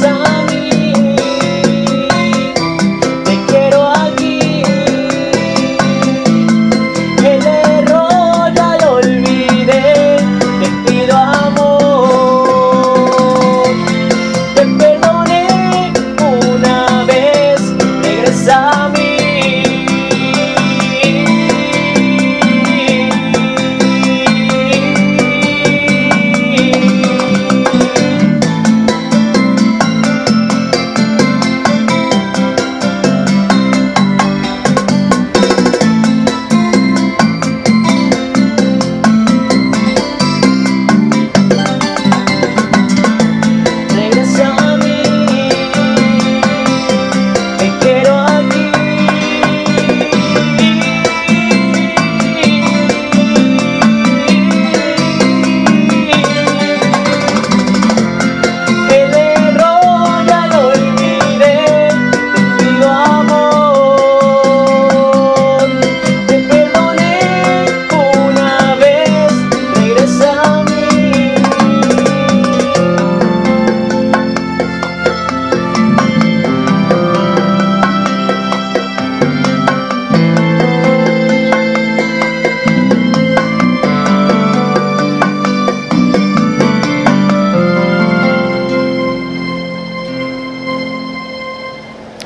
song.